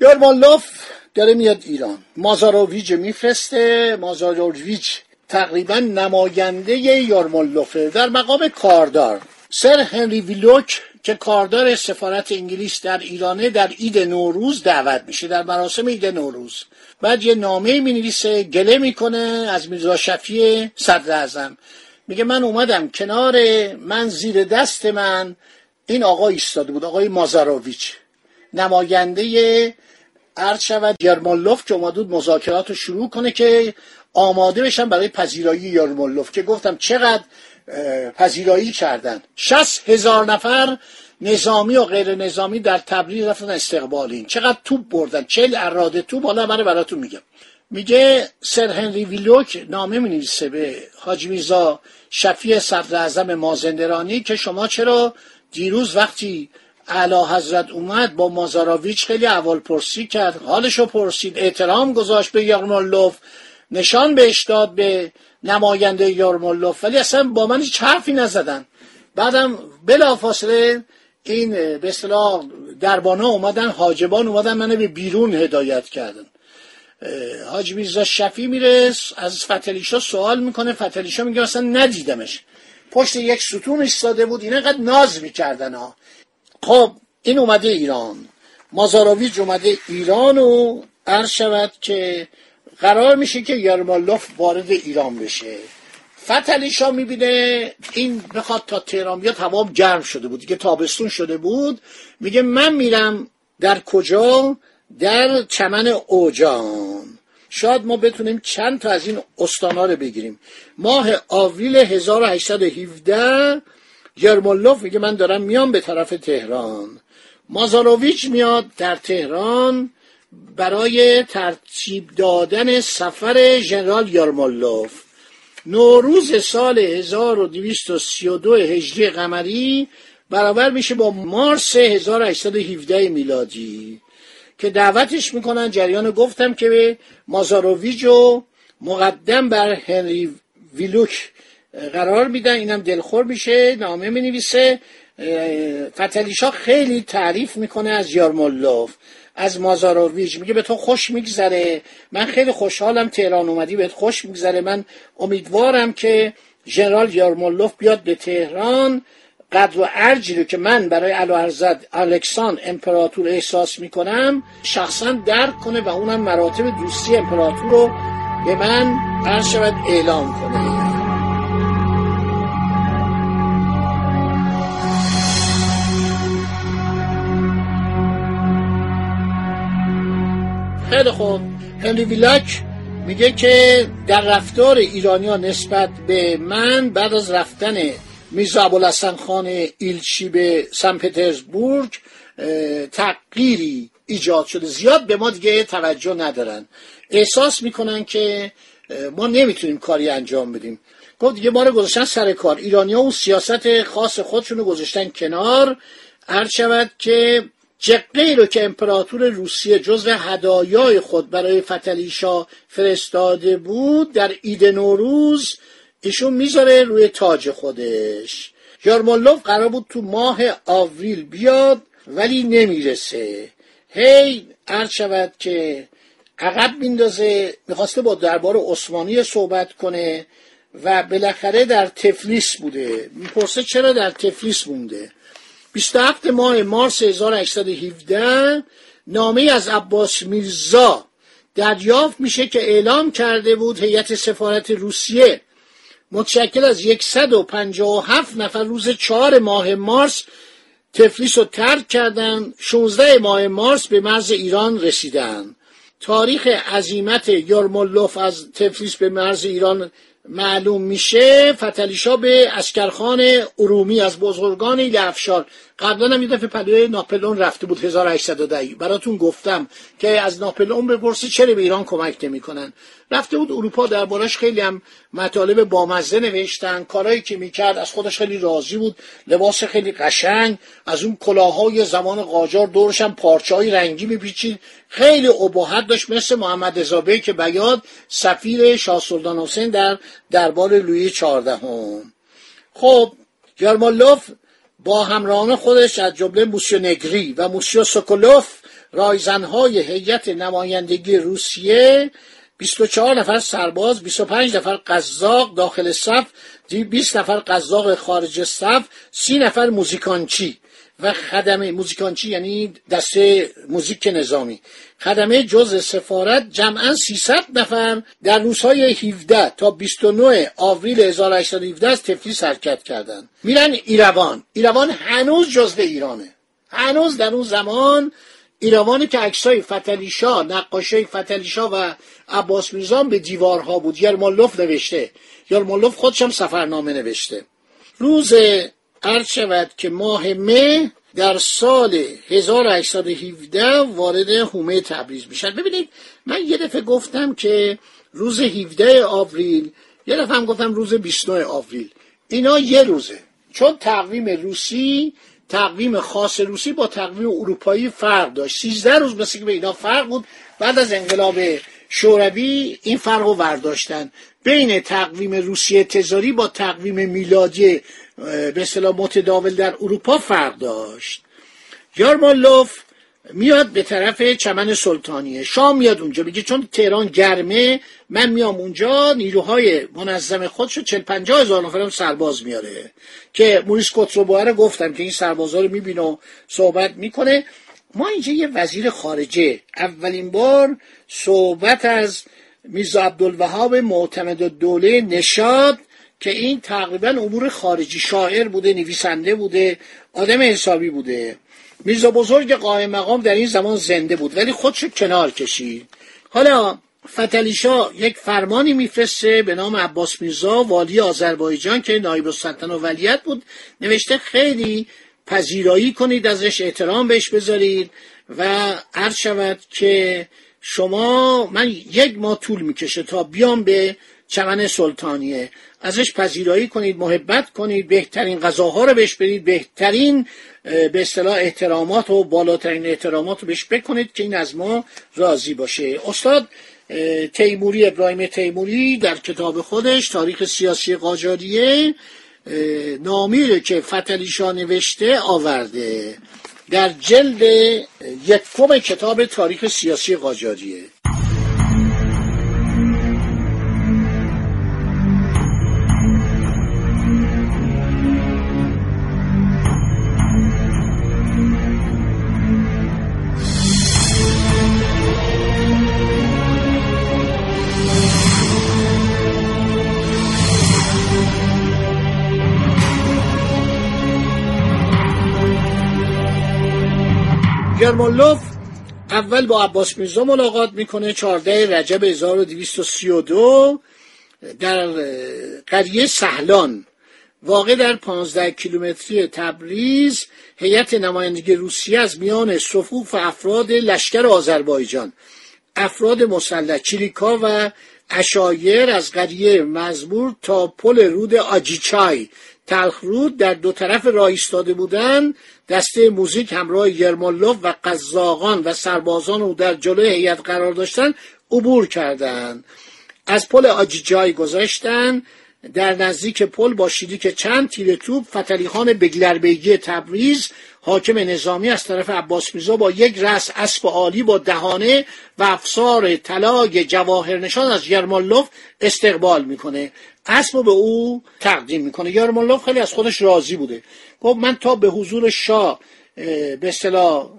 یارمالوف داره میاد ایران. مازاروویج میفرسته. مازاروویج تقریبا نماینده یارمالوفه در مقام کاردار. سر هنری ویلوک که کاردار سفارت انگلیس در ایرانه در عید نوروز دعوت میشه در مراسم عید نوروز. بعد یه نامه می نویسه گله می‌کنه از میرزا شفیع صدر ازم میگه من اومدم کنار من زیر دست من این آقا ایستاده بود آقای مازاروویچ نماینده عرض شود یرمالوف که اومد بود مذاکرات رو شروع کنه که آماده بشن برای پذیرایی یرمالوف که گفتم چقدر پذیرایی کردن. شست هزار نفر نظامی و غیر نظامی در تبریز رفتن استقبالین چقدر توپ بردن. چل اراده توپ حالا من براتون میگم. میگه سر هنری ویلوک نامه می نویسه به حاج میرزا شفیع صدر اعظم مازندرانی که شما چرا دیروز وقتی اعلی حضرت اومد با مازاراویچ خیلی اول پرسی کرد. حالشو پرسید احترام گذاشت به یارمالوف نشان بهش داد به نماینده یارمالوف ولی اصلا با من هیچ حرفی نزدن. بعدم بلافاصله این به اصطلاح دربانا اومدن حاجبان اومدن منو به بیرون هدایت کردن. حاج میرزا شفی میره از فتلیشا سوال می‌کنه فتلیشا میگه اصلا ندیدمش. پشت یک ستون ایستاده بود اینا قد ناز می‌کردن ها. خب این اومده ایران. مازاراویج اومده ایران و عرض شود که قرار میشه که یرمالوف وارد ایران بشه. فتلیشا می‌بینه این بخواد تا تهران بیاد هوا گرم شده بود دیگه تابستون شده بود. میگه من میرم در کجا؟ در چمن اوجان. شاید ما بتونیم چند تا از این استانا رو بگیریم. ماه آوریل 1817 یرمالوف میگه من دارم میام به طرف تهران. مازاروویچ میاد در تهران برای ترتیب دادن سفر ژنرال یارمالوف نوروز سال 1232 هجری قمری برابر میشه با مارس 1817 میلادی. که دعوتش می‌کنن جریان گفتم که به مازاروویج و مقدم بر هنری ویلوک قرار میدن اینم دلخور میشه نامه می‌نویسه. فتلیشا خیلی تعریف می‌کنه از یارمالوف از مازاروویچ میگه به تو خوش میگذره. من خیلی خوشحالم تهران اومدی بهت خوش میگذره. من امیدوارم که ژنرال یارمولوف بیاد به تهران. قدر و ارجی رو که من برای حضرت الکسان امپراتور احساس می‌کنم شخصا درک کنه و اونم مراتب دوستی امپراتور رو به من عرض شود اعلام کنه. خیلی خوب. هنری ویلاک میگه که در رفتار ایرانیا نسبت به من بعد از رفتن میرزا ابوالحسن خان ایلچی به سن پترزبورگ تغییری ایجاد شده. زیاد به ما دیگه توجه ندارن. احساس می‌کنن که ما نمی‌تونیم کاری انجام بدیم. گفت دیگه ما رو گذاشتن سر کار. ایرانیا اون سیاست خاص خودشون رو گذاشتن کنار. هر شود که جقه رو که امپراتور روسیه جزو هدایای خود برای فتلیشا فرستاده بود در عید نوروز ایشون می‌ذاره روی تاج خودش. یارمالوف قرار بود تو ماه آوریل بیاد ولی نمی‌رسه. هی عرض شود که عقب میندازه می‌خواسته با دربار عثمانی صحبت کنه و بالاخره در تفلیس بوده. می‌پرسه چرا در تفلیس مونده؟ 27 ماه مارس 1817 نامه از عباس میرزا دریافت میشه که اعلام کرده بود هیئت سفارت روسیه متشکل از 157 نفر روز 4 ماه مارس تفلیس رو ترک کردن 16 ماه مارس به مرز ایران رسیدن تاریخ عظیمت یارمولوف از تفلیس به مرز ایران معلوم میشه فتلیشا به اسکرخان ارومی از بزرگان لفشار قبلا هم یه دفعه پلوی ناپلون رفته بود 1810 براتون گفتم که از ناپلون بپرسی چرا به ایران کمک نمی‌کنن؟ رفته بود اروپا دربارش خیلی هم مطالب بامزه نوشتن. کارهایی که می‌کرد از خودش خیلی راضی بود لباس خیلی قشنگ از اون کلاهای زمان قاجار دورش هم پارچه رنگی میپیچید. خیلی ابهت داشت مثل محمد ازابه که بیاد سفیر شاه سلطان حسین در دربار لویی چهاردهم. خب گرمالوف با همراهان خودش از جمله موسیو نگری و موسیو سوکولوف رایزنهای هیئت نمایندگی روسیه 24 نفر سرباز 25 نفر قزاق داخل صف 20 نفر قزاق خارج صف 30 نفر موزیکانچی. و خدمه موزیکانچی یعنی دسته موزیک نظامی. خدمه جز سفارت جمعا 300 نفر. در روزهای 17 تا 29 آوریل 1817 از تفلیس حرکت کردند. میرن ایروان. ایروان هنوز جزو ایرانه. هنوز در اون زمان ایروانی که عکسای فتلیشا نقاشای فتلیشا و عباس میرزان به دیوارها بود. یرمالوف نوشته. یرمالوف خودش هم سفرنامه نوشته. روز عرض شود که ماه مه در سال 1817 وارد حومه تبریز میشن. ببینید من یه دفعه گفتم که روز 17 آوریل یه دفعه هم گفتم روز 29 آوریل. اینا یه روزه. چون تقویم روسی تقویم خاص روسی با تقویم اروپایی فرق داشت. 13 روز مثل که به اینا فرق بود. بعد از انقلاب شوروی این فرق رو برداشتن. بین تقویم روسیه تزاری با تقویم میلادی به اصطلاح متداول در اروپا فرق داشت. یارمالوف میاد به طرف چمن سلطانیه. شام میاد اونجا. میگه چون تهران گرمه من میام اونجا نیروهای منظم خودش رو چل پنجاه هزار نفرم سرباز میاره. که موریس کتروبوه گفتم که این سربازا رو می‌بینه و صحبت می‌کنه. ما اینجا یه وزیر خارجه. اولین بار صحبت از میرزا عبدالوهاب معتمد دوله نشاد که این تقریبا امور خارجی شاعر بوده نویسنده بوده آدم حسابی بوده. میرزا بزرگ قائم مقام در این زمان زنده بود ولی خودش کنار کشید. حالا فتلیشا یک فرمانی میفرسته به نام عباس میرزا والی آذربایجان که نایب السلطنه و ولیت بود. نوشته خیلی پذیرایی کنید ازش احترام بهش بذارید و عرض شود که شما من یک ماه طول می‌کشه تا بیام به چمن سلطانیه. ازش پذیرایی کنید محبت کنید بهترین غذاها رو بهش برید بهترین به اصطلاح احترامات و بالاترین احترامات رو بهش بکنید که این از ما راضی باشه. استاد تیموری ابراهیم تیموری در کتاب خودش تاریخ سیاسی قاجاریه نامیره که فتلیشا نوشته آورده. در جلد یکم کتاب تاریخ سیاسی قاجاریه. گرمالوف اول با عباس میرزا ملاقات می‌کنه 14 رجب 1232 در قریه سهلان واقع در 15 کیلومتری تبریز هیئت نمایندگی روسیه از میان صفوف افراد لشکر آذربایجان. افراد مسلح چریکا و اشایر از قریه مزبور تا پل رود آجیچای. تلخرود در دو طرف راه ایستاده بودند دسته موزیک همراه یرمالوف و قزاقان و سربازان او در جلوی هیئت قرار داشتن عبور کردند. از پل آجیجای گذاشتن در نزدیک پل با شلیک چند تیر توپ فتلیخان بگلربیگی تبریز حاکم نظامی از طرف عباس میرزا با یک رأس اسب عالی با دهانه و افسار طلای جواهر نشان از یرمالوف استقبال می‌کنه. اسب به او تقدیم می‌کنه. یرمالوف خیلی از خودش راضی بوده. خب من تا به حضور شاه به اصطلاح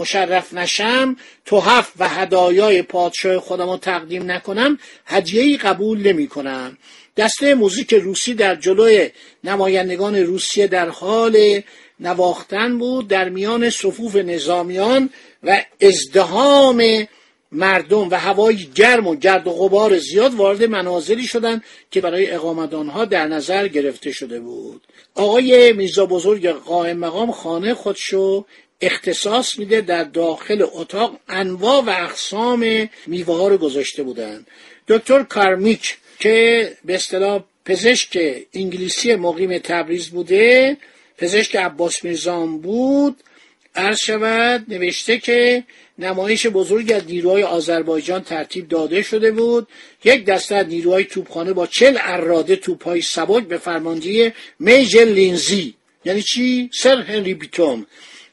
مشرف نشم توحف و هدایای پادشاه خودم رو تقدیم نکنم هدیه‌ای قبول نمی کنم دسته موزیک روسی در جلوی نمایندگان روسیه در حال نواختن بود در میان صفوف نظامیان و ازدهام مردم و هوای گرم و گرد و غبار زیاد وارد منازلی شدند که برای اقامت آنها در نظر گرفته شده بود. آقای میرزا بزرگ قائم مقام خانه خودشو اختصاص میده در داخل اتاق انواع و اقسام میوه ها رو گذاشته بودند دکتر کارمیک که به اصطلاح پزشک انگلیسی مقیم تبریز بوده پزشک عباس میرزان بود عرض شود نوشته که نمایش بزرگی از نیروهای آذربایجان ترتیب داده شده بود. یک دسته از نیروهای توپخانه با چل اراده توپهای سبک به فرماندهی میجر لینزی یعنی چی؟ سر هنری بیتوم.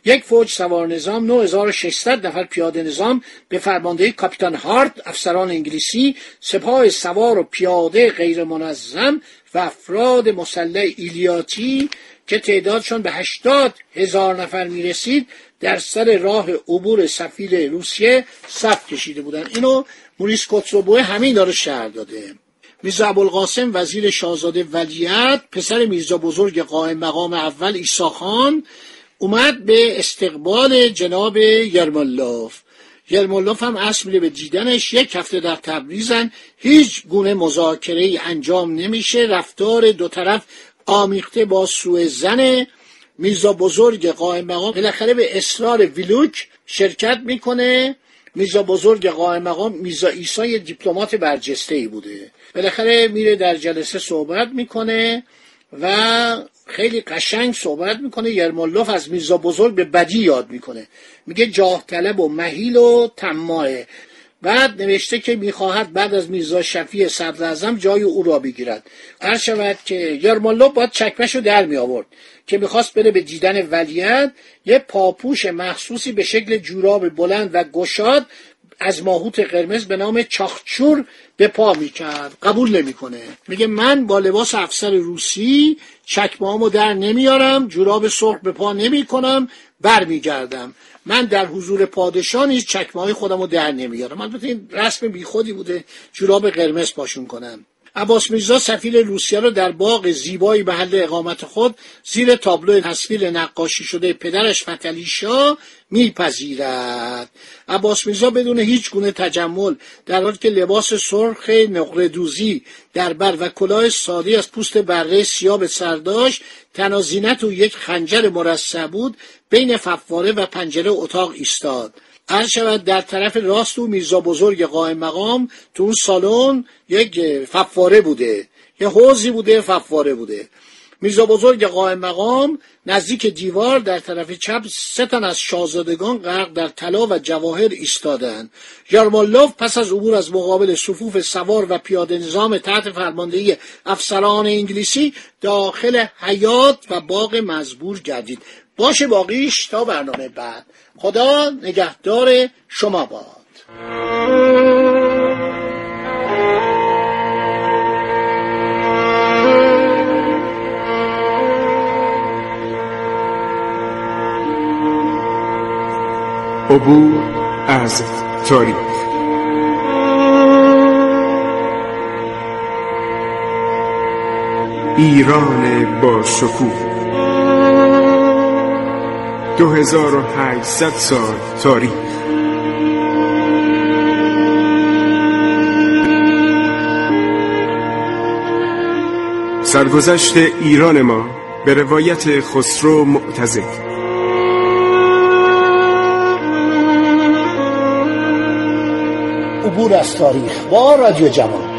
یک فوج سوار نظام 9600 نفر پیاده نظام به فرماندهی کاپیتان هارت افسران انگلیسی سپاه سوار و پیاده غیر منظم و افراد مسلح ایلیاتی که تعدادشان به 80 هزار نفر می رسید در سر راه عبور سفیر روسیه صف کشیده بودند. اینو موریس کوتسوبوه همین داره شهر داده. میرزا ابوالقاسم وزیر شاهزاده ولیت پسر میرزا بزرگ قائم مقام اول ایساخان اومد به استقبال جناب یرمالوف یرمالوف هم اصل میره به دیدنش یک هفته در تبریزن. هیچ گونه مذاکره انجام نمیشه. رفتار دو طرف آمیخته با سوء زن میرزا بزرگ قائم مقام. بالاخره به اصرار ویلوک شرکت می‌کنه. میرزا بزرگ قائم مقام میرزا ایسای دیپلمات برجسته ای بوده. بالاخره میره در جلسه صحبت می‌کنه و خیلی قشنگ صحبت می‌کنه. یرمالوف از میرزا بزرگ به بدی یاد می‌کنه. میگه جاه طلب و مهیل و تماه بعد نوشته که می‌خواهد بعد از میرزا شفیع صدر جای او را بگیرد. هر شود که یرمالوف باید چکمش رو در می آورد که می‌خواست بره به دیدن ولیت یه پاپوش مخصوصی به شکل جوراب بلند و گشاد از ماهوت قرمز به نام چاخچور به پا می‌کرد. قبول نمی‌کنه. میگه من با لباس افسر روسی چکمهامو در نمیارم جوراب سرخ به پا نمی‌کنم برمیگردم. من در حضور پادشاه نیز چکمه های خودم رو در نمیارم. البته این رسم بیخودی بوده. جوراب قرمز پاشون کنم. عباس میرزا سفیر روسیه را در باغ زیبایی محل اقامت خود زیر تابلو تصویر نقاشی شده پدرش فتلی شاه میپذیرد. عباس میرزا بدون هیچ گونه تجمل در حالی که لباس سرخ نقره دوزی در بر و کلاه ساده از پوست بره سیاه به سر داشت تنازینت و یک خنجر مرصع بود بین فواره و پنجره اتاق ایستاد. هر شود در طرف راست او میرزا بزرگ قائم مقام تو اون سالن یک فواره بوده یه حوزی بوده فواره بوده. میرزا بزرگ قائم مقام نزدیک دیوار در طرف چپ سه تن از شاهزادگان غرق در طلا و جواهر ایستادند یارمالوف پس از عبور از مقابل صفوف سوار و پیاده نظام تحت فرماندهی افسران انگلیسی داخل حیات و باغ مزبور گردید. باشه باقیش تا برنامه بعد. خدا نگهدار شما باد. عبور از تاریخ. ایران با شکوه. 2800 سال تاریخ. سرگذشت ایران ما به روایت خسرو معتزد. عبور از تاریخ با رادیو جوان.